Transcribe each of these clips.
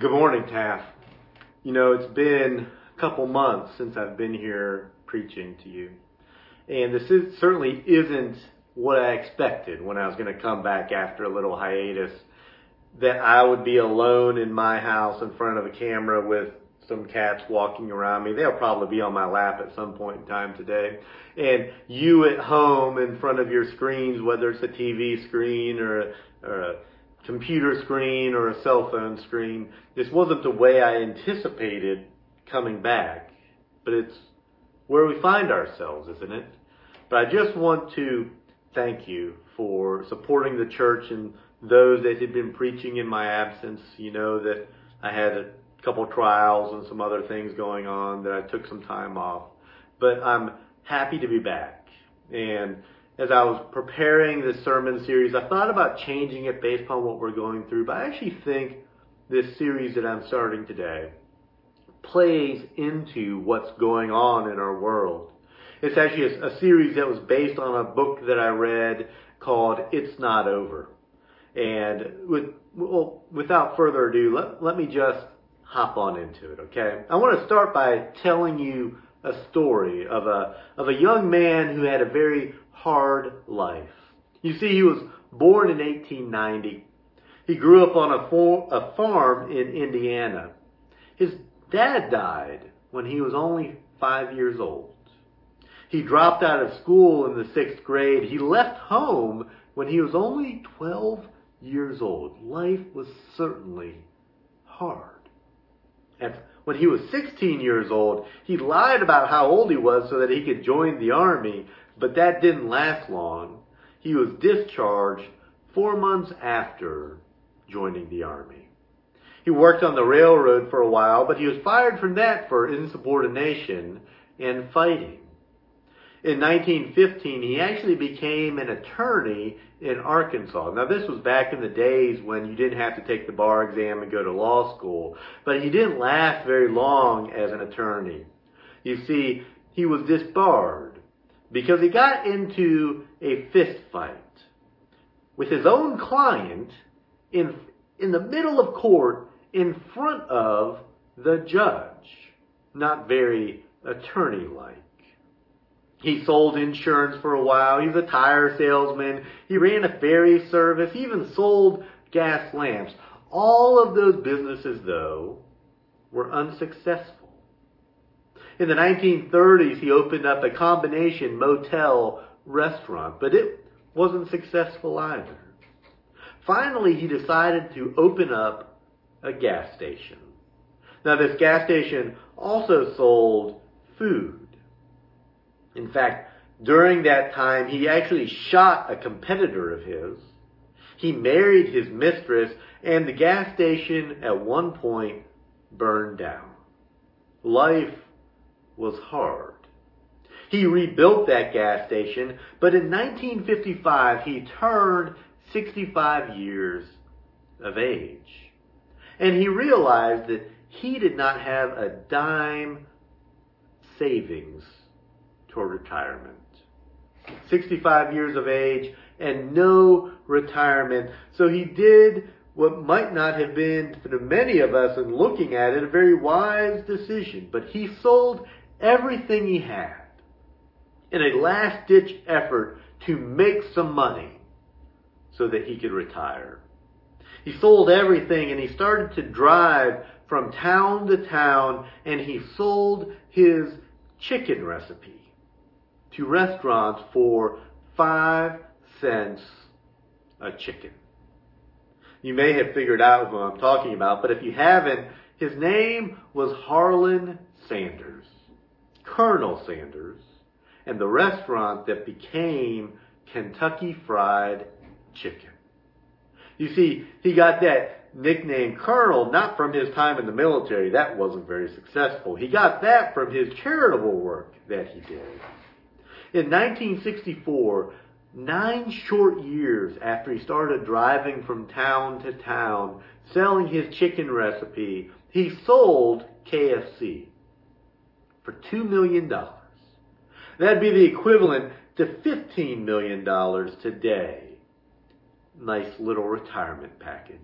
Good morning, Taft. You know, it's been a couple months since I've been here preaching to you. And this is, certainly isn't what I expected when I was going to come back after a little hiatus. That I would be alone in my house in front of a camera with some cats walking around me. They'll probably be on my lap at some point in time today. And you at home in front of your screens, whether it's a TV screen or or a computer screen or a cell phone screen. This wasn't the way I anticipated coming back, but it's where we find ourselves, isn't it? But I just want to thank you for supporting the church and those that had been preaching in my absence. You know that I had a couple trials and some other things going on that I took some time off. But I'm happy to be back. And as I was preparing this sermon series, I thought about changing it based on what we're going through, but I actually think this series that I'm starting today plays into what's going on in our world. It's actually a, a series that was based on a book that I read called It's Not Over. And with, well, without further ado, let, let me just hop on into it, okay? I want to start by telling you a story of a, of a young man who had a very hard life. You see, he was born in 1890. He grew up on a, for, a farm in Indiana. His dad died when he was only five years old. He dropped out of school in the sixth grade. He left home when he was only 12 years old. Life was certainly hard. And when he was 16 years old, he lied about how old he was so that he could join the army but that didn't last long. He was discharged four months after joining the army. He worked on the railroad for a while, but he was fired from that for insubordination and fighting. In 1915, he actually became an attorney in Arkansas. Now, this was back in the days when you didn't have to take the bar exam and go to law school, but he didn't last very long as an attorney. You see, he was disbarred because he got into a fist fight with his own client in, in the middle of court in front of the judge. Not very attorney like. He sold insurance for a while. He was a tire salesman. He ran a ferry service. He even sold gas lamps. All of those businesses, though, were unsuccessful. In the 1930s, he opened up a combination motel restaurant, but it wasn't successful either. Finally, he decided to open up a gas station. Now, this gas station also sold food. In fact, during that time, he actually shot a competitor of his. He married his mistress, and the gas station at one point burned down. Life was hard. He rebuilt that gas station, but in 1955 he turned 65 years of age. And he realized that he did not have a dime savings toward retirement. 65 years of age and no retirement. So he did what might not have been to many of us in looking at it a very wise decision, but he sold everything he had in a last ditch effort to make some money so that he could retire. He sold everything and he started to drive from town to town and he sold his chicken recipe to restaurants for five cents a chicken. You may have figured out who I'm talking about, but if you haven't, his name was Harlan Sanders. Colonel Sanders and the restaurant that became Kentucky Fried Chicken. You see, he got that nickname Colonel not from his time in the military. That wasn't very successful. He got that from his charitable work that he did. In 1964, nine short years after he started driving from town to town, selling his chicken recipe, he sold KFC for $2 million. That'd be the equivalent to $15 million today. Nice little retirement package.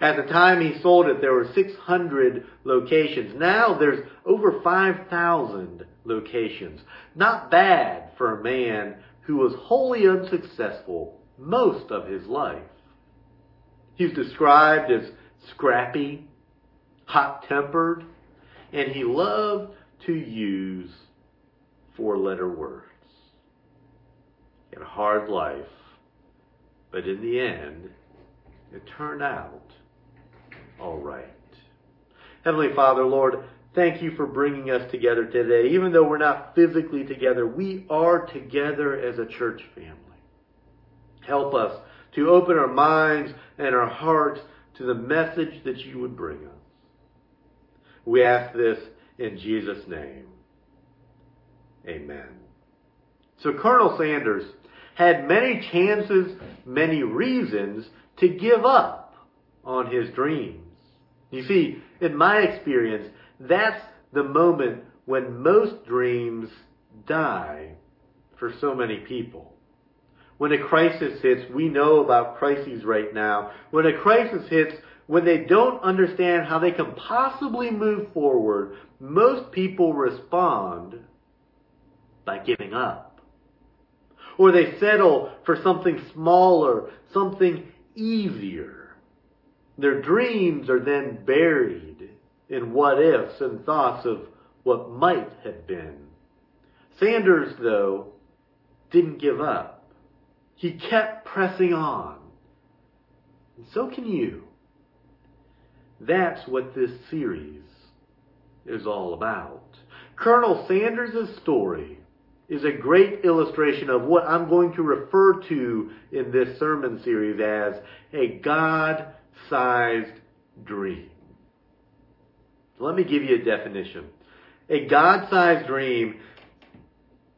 At the time he sold it, there were 600 locations. Now there's over 5,000 locations. Not bad for a man who was wholly unsuccessful most of his life. He's described as scrappy, hot-tempered, and he loved to use four-letter words. in a hard life, but in the end, it turned out all right. Heavenly Father, Lord, thank you for bringing us together today. Even though we're not physically together, we are together as a church family. Help us to open our minds and our hearts to the message that you would bring us. We ask this in Jesus' name. Amen. So Colonel Sanders had many chances, many reasons to give up on his dreams. You see, in my experience, that's the moment when most dreams die for so many people. When a crisis hits, we know about crises right now. When a crisis hits, when they don't understand how they can possibly move forward, most people respond by giving up. Or they settle for something smaller, something easier. Their dreams are then buried in what ifs and thoughts of what might have been. Sanders, though, didn't give up. He kept pressing on. And so can you. That's what this series is all about. Colonel Sanders' story is a great illustration of what I'm going to refer to in this sermon series as a God-sized dream. Let me give you a definition. A God-sized dream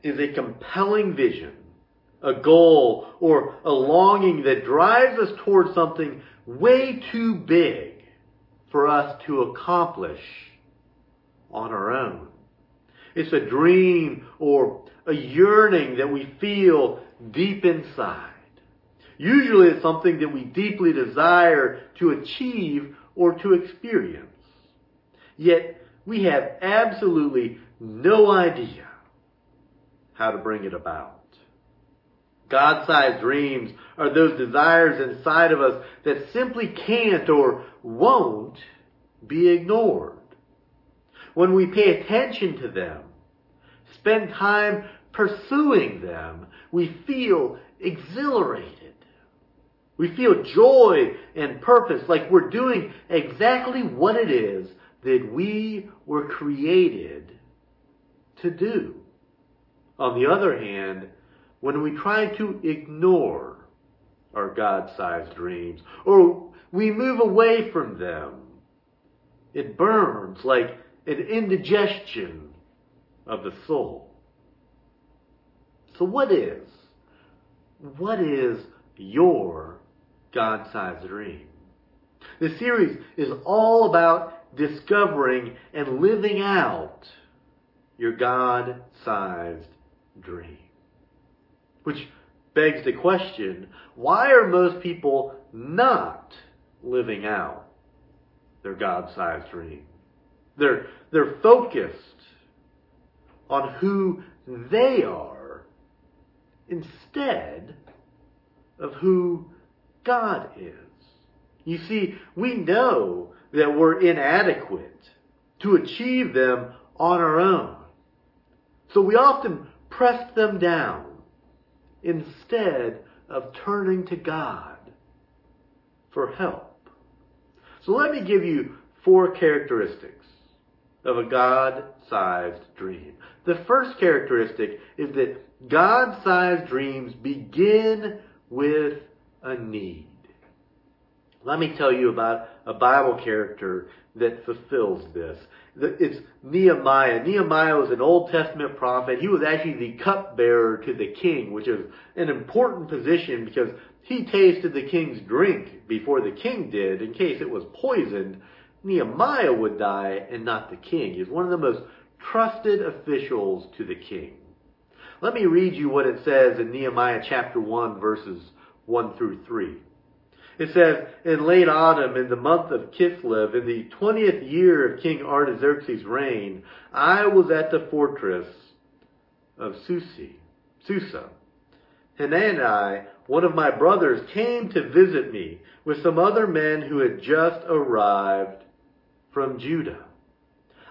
is a compelling vision, a goal, or a longing that drives us towards something way too big for us to accomplish on our own. It's a dream or a yearning that we feel deep inside. Usually it's something that we deeply desire to achieve or to experience. Yet we have absolutely no idea how to bring it about. God-sized dreams are those desires inside of us that simply can't or won't be ignored. When we pay attention to them, spend time pursuing them, we feel exhilarated. We feel joy and purpose, like we're doing exactly what it is that we were created to do. On the other hand, when we try to ignore our God-sized dreams or we move away from them, it burns like an indigestion of the soul. So what is, what is your God-sized dream? This series is all about discovering and living out your God-sized dream. Which begs the question, why are most people not living out their God-sized dream? They're, they're focused on who they are instead of who God is. You see, we know that we're inadequate to achieve them on our own. So we often press them down instead of turning to God for help. So let me give you four characteristics of a God-sized dream. The first characteristic is that God-sized dreams begin with a need. Let me tell you about a Bible character that fulfills this. It's Nehemiah. Nehemiah was an Old Testament prophet. He was actually the cupbearer to the king, which is an important position because he tasted the king's drink before the king did in case it was poisoned. Nehemiah would die and not the king. He He's one of the most trusted officials to the king. Let me read you what it says in Nehemiah chapter 1 verses 1 through 3. It says, in late autumn, in the month of Kislev, in the twentieth year of King Artaxerxes' reign, I was at the fortress of Susi, Susa. Hanani, one of my brothers, came to visit me with some other men who had just arrived from Judah.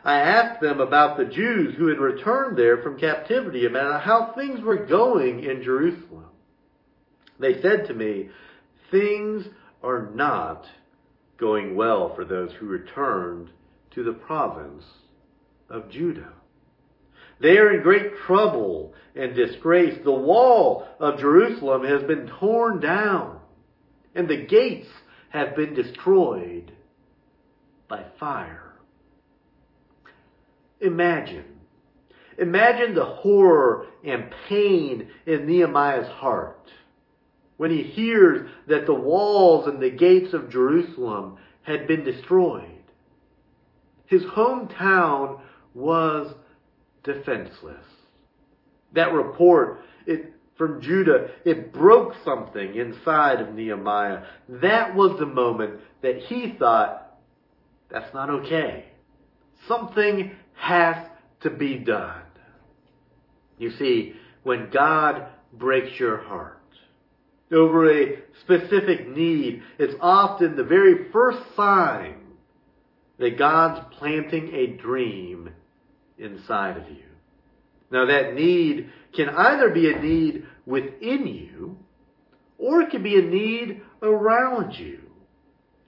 I asked them about the Jews who had returned there from captivity, about how things were going in Jerusalem. They said to me, things are not going well for those who returned to the province of Judah. They are in great trouble and disgrace. The wall of Jerusalem has been torn down, and the gates have been destroyed by fire. Imagine. Imagine the horror and pain in Nehemiah's heart when he hears that the walls and the gates of Jerusalem had been destroyed. His hometown was defenseless. That report it, from Judah, it broke something inside of Nehemiah. That was the moment that he thought, that's not okay. Something has to be done. You see, when God breaks your heart over a specific need, it's often the very first sign that God's planting a dream inside of you. Now that need can either be a need within you, or it can be a need around you.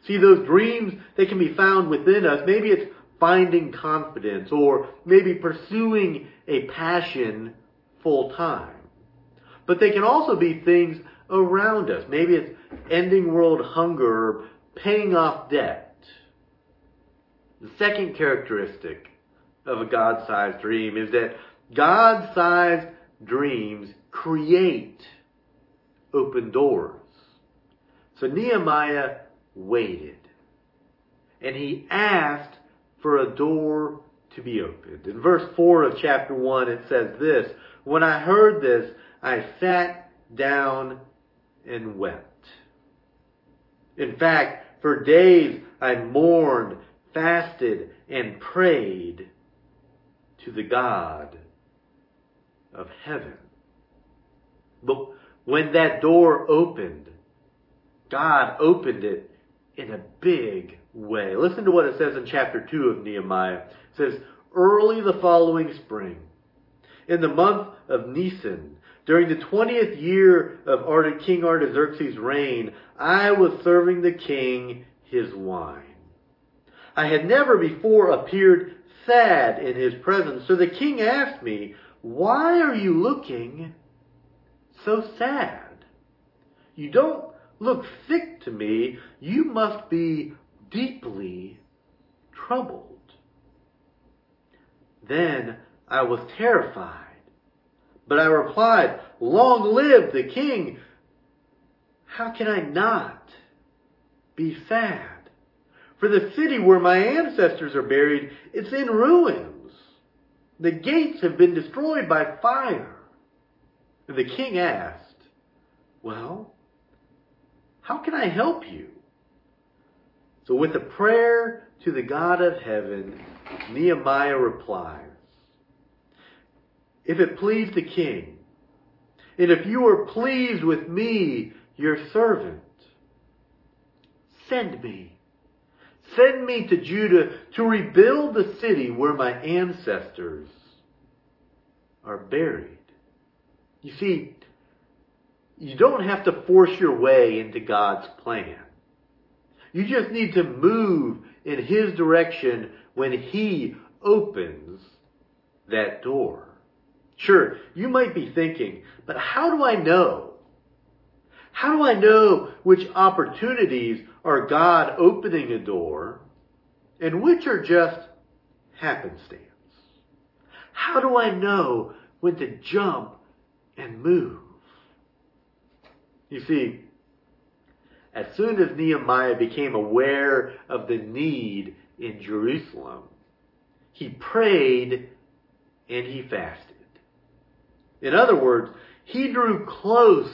See, those dreams, they can be found within us. Maybe it's finding confidence, or maybe pursuing a passion full time. But they can also be things around us. Maybe it's ending world hunger, or paying off debt. The second characteristic of a God-sized dream is that God-sized dreams create open doors. So Nehemiah waited and he asked for a door to be opened. In verse 4 of chapter 1 it says this, When I heard this, I sat down and wept. In fact, for days I mourned, fasted, and prayed to the God of heaven. But when that door opened, God opened it in a big way. Listen to what it says in chapter 2 of Nehemiah. It says, Early the following spring, in the month of Nisan, during the 20th year of King Artaxerxes' reign, I was serving the king his wine. I had never before appeared sad in his presence. So the king asked me, why are you looking so sad? You don't look sick to me. You must be deeply troubled. Then I was terrified. But I replied, long live the king. How can I not be sad? For the city where my ancestors are buried, it's in ruins. The gates have been destroyed by fire. And the king asked, Well, how can I help you? So with a prayer to the God of heaven, Nehemiah replies, If it please the king, and if you are pleased with me, your servant, send me Send me to Judah to rebuild the city where my ancestors are buried. You see, you don't have to force your way into God's plan. You just need to move in His direction when He opens that door. Sure, you might be thinking, but how do I know? How do I know which opportunities are God opening a door and which are just happenstance? How do I know when to jump and move? You see, as soon as Nehemiah became aware of the need in Jerusalem, he prayed and he fasted. In other words, he drew close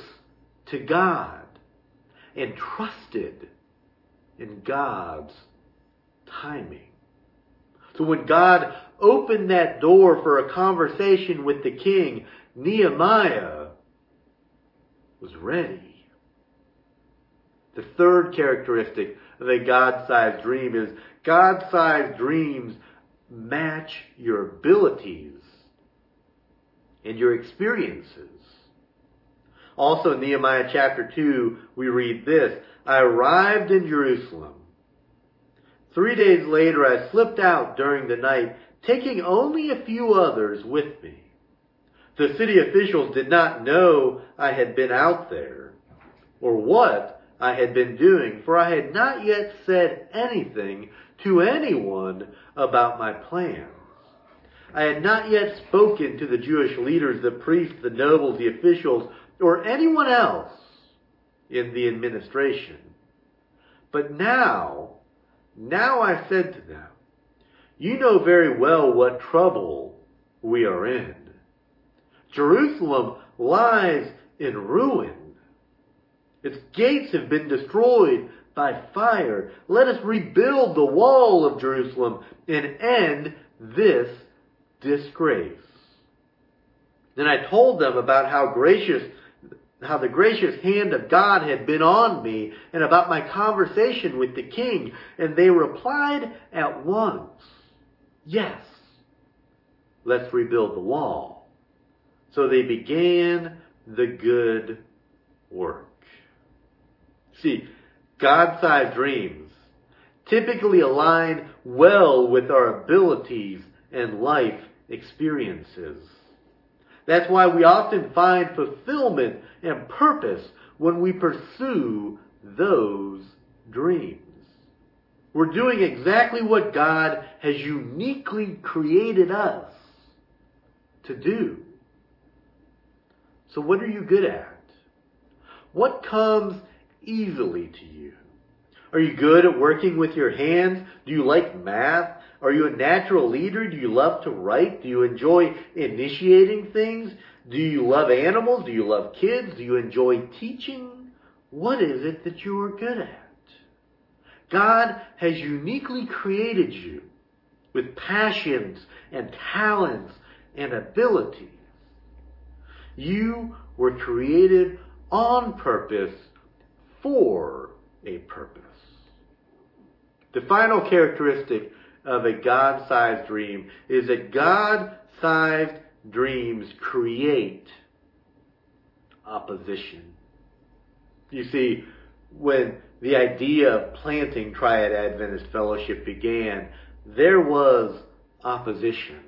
to God and trusted in God's timing. So when God opened that door for a conversation with the king, Nehemiah was ready. The third characteristic of a God-sized dream is God-sized dreams match your abilities and your experiences. Also in Nehemiah chapter 2, we read this, I arrived in Jerusalem. Three days later I slipped out during the night, taking only a few others with me. The city officials did not know I had been out there, or what I had been doing, for I had not yet said anything to anyone about my plans. I had not yet spoken to the Jewish leaders, the priests, the nobles, the officials, or anyone else in the administration. But now, now I said to them, you know very well what trouble we are in. Jerusalem lies in ruin. Its gates have been destroyed by fire. Let us rebuild the wall of Jerusalem and end this disgrace. Then I told them about how gracious, how the gracious hand of God had been on me and about my conversation with the king. And they replied at once, yes, let's rebuild the wall. So they began the good work. See, God-sized dreams typically align well with our abilities and life experiences. That's why we often find fulfillment and purpose when we pursue those dreams. We're doing exactly what God has uniquely created us to do. So what are you good at? What comes easily to you? Are you good at working with your hands? Do you like math? Are you a natural leader? Do you love to write? Do you enjoy initiating things? Do you love animals? Do you love kids? Do you enjoy teaching? What is it that you are good at? God has uniquely created you with passions and talents and abilities. You were created on purpose for a purpose. The final characteristic of a God-sized dream is that God-sized dreams create opposition. You see, when the idea of planting Triad Adventist Fellowship began, there was opposition.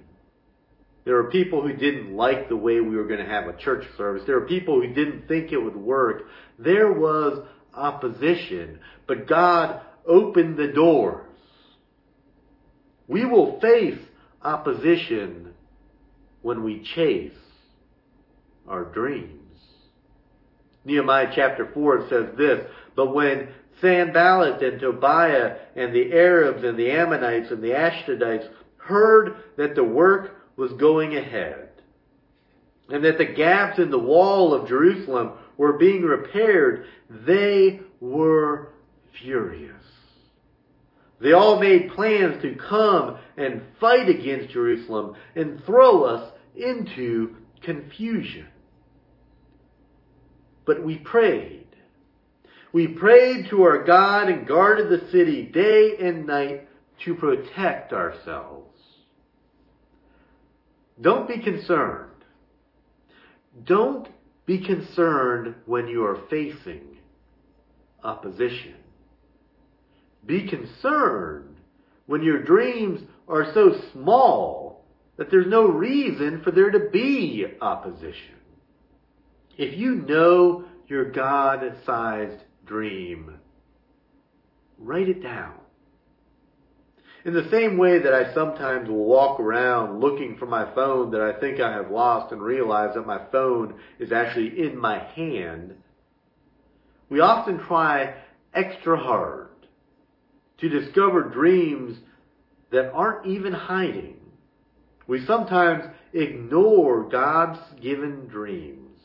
There were people who didn't like the way we were going to have a church service. There were people who didn't think it would work. There was opposition. But God opened the doors. We will face opposition when we chase our dreams. Nehemiah chapter 4 says this, But when Sanballat and Tobiah and the Arabs and the Ammonites and the Ashdodites heard that the work was going ahead, and that the gaps in the wall of Jerusalem were being repaired, they were furious. They all made plans to come and fight against Jerusalem and throw us into confusion. But we prayed. We prayed to our God and guarded the city day and night to protect ourselves. Don't be concerned. Don't be concerned when you are facing opposition. Be concerned when your dreams are so small that there's no reason for there to be opposition. If you know your God-sized dream, write it down. In the same way that I sometimes will walk around looking for my phone that I think I have lost and realize that my phone is actually in my hand, we often try extra hard to discover dreams that aren't even hiding. We sometimes ignore God's given dreams,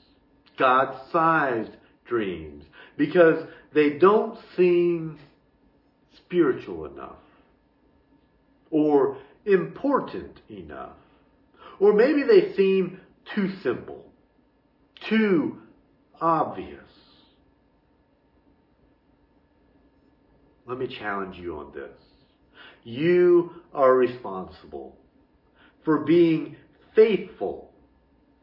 God-sized dreams, because they don't seem spiritual enough or important enough. Or maybe they seem too simple, too obvious. Let me challenge you on this. You are responsible for being faithful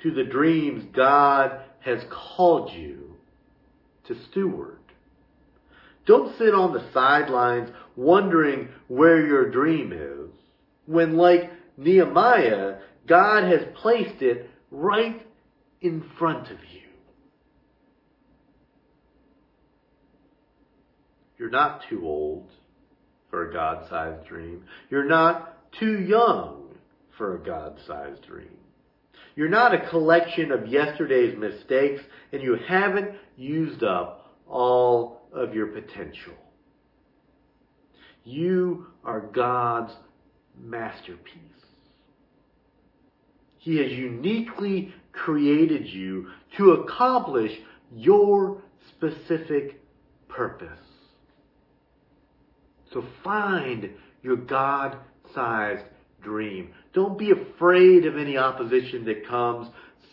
to the dreams God has called you to steward. Don't sit on the sidelines wondering where your dream is when, like Nehemiah, God has placed it right in front of you. You're not too old for a God-sized dream. You're not too young for a God-sized dream. You're not a collection of yesterday's mistakes and you haven't used up all of your potential. You are God's masterpiece. He has uniquely created you to accomplish your specific purpose. So find your God-sized dream. Don't be afraid of any opposition that comes.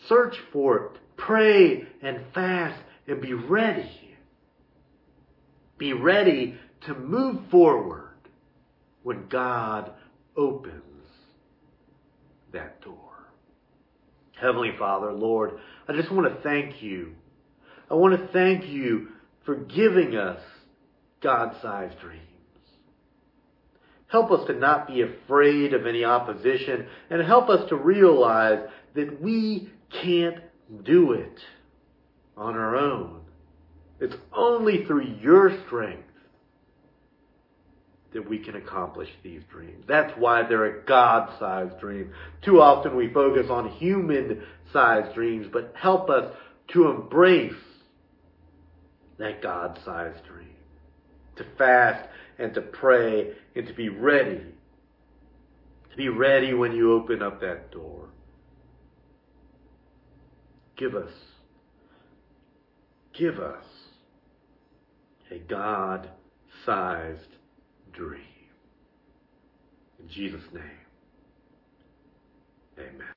Search for it. Pray and fast and be ready. Be ready to move forward when God opens that door. Heavenly Father, Lord, I just want to thank you. I want to thank you for giving us God-sized dreams. Help us to not be afraid of any opposition and help us to realize that we can't do it on our own. It's only through your strength that we can accomplish these dreams. That's why they're a God-sized dream. Too often we focus on human-sized dreams, but help us to embrace that God-sized dream. To fast and to pray and to be ready. To be ready when you open up that door. Give us, give us a God-sized dream. In Jesus' name, amen.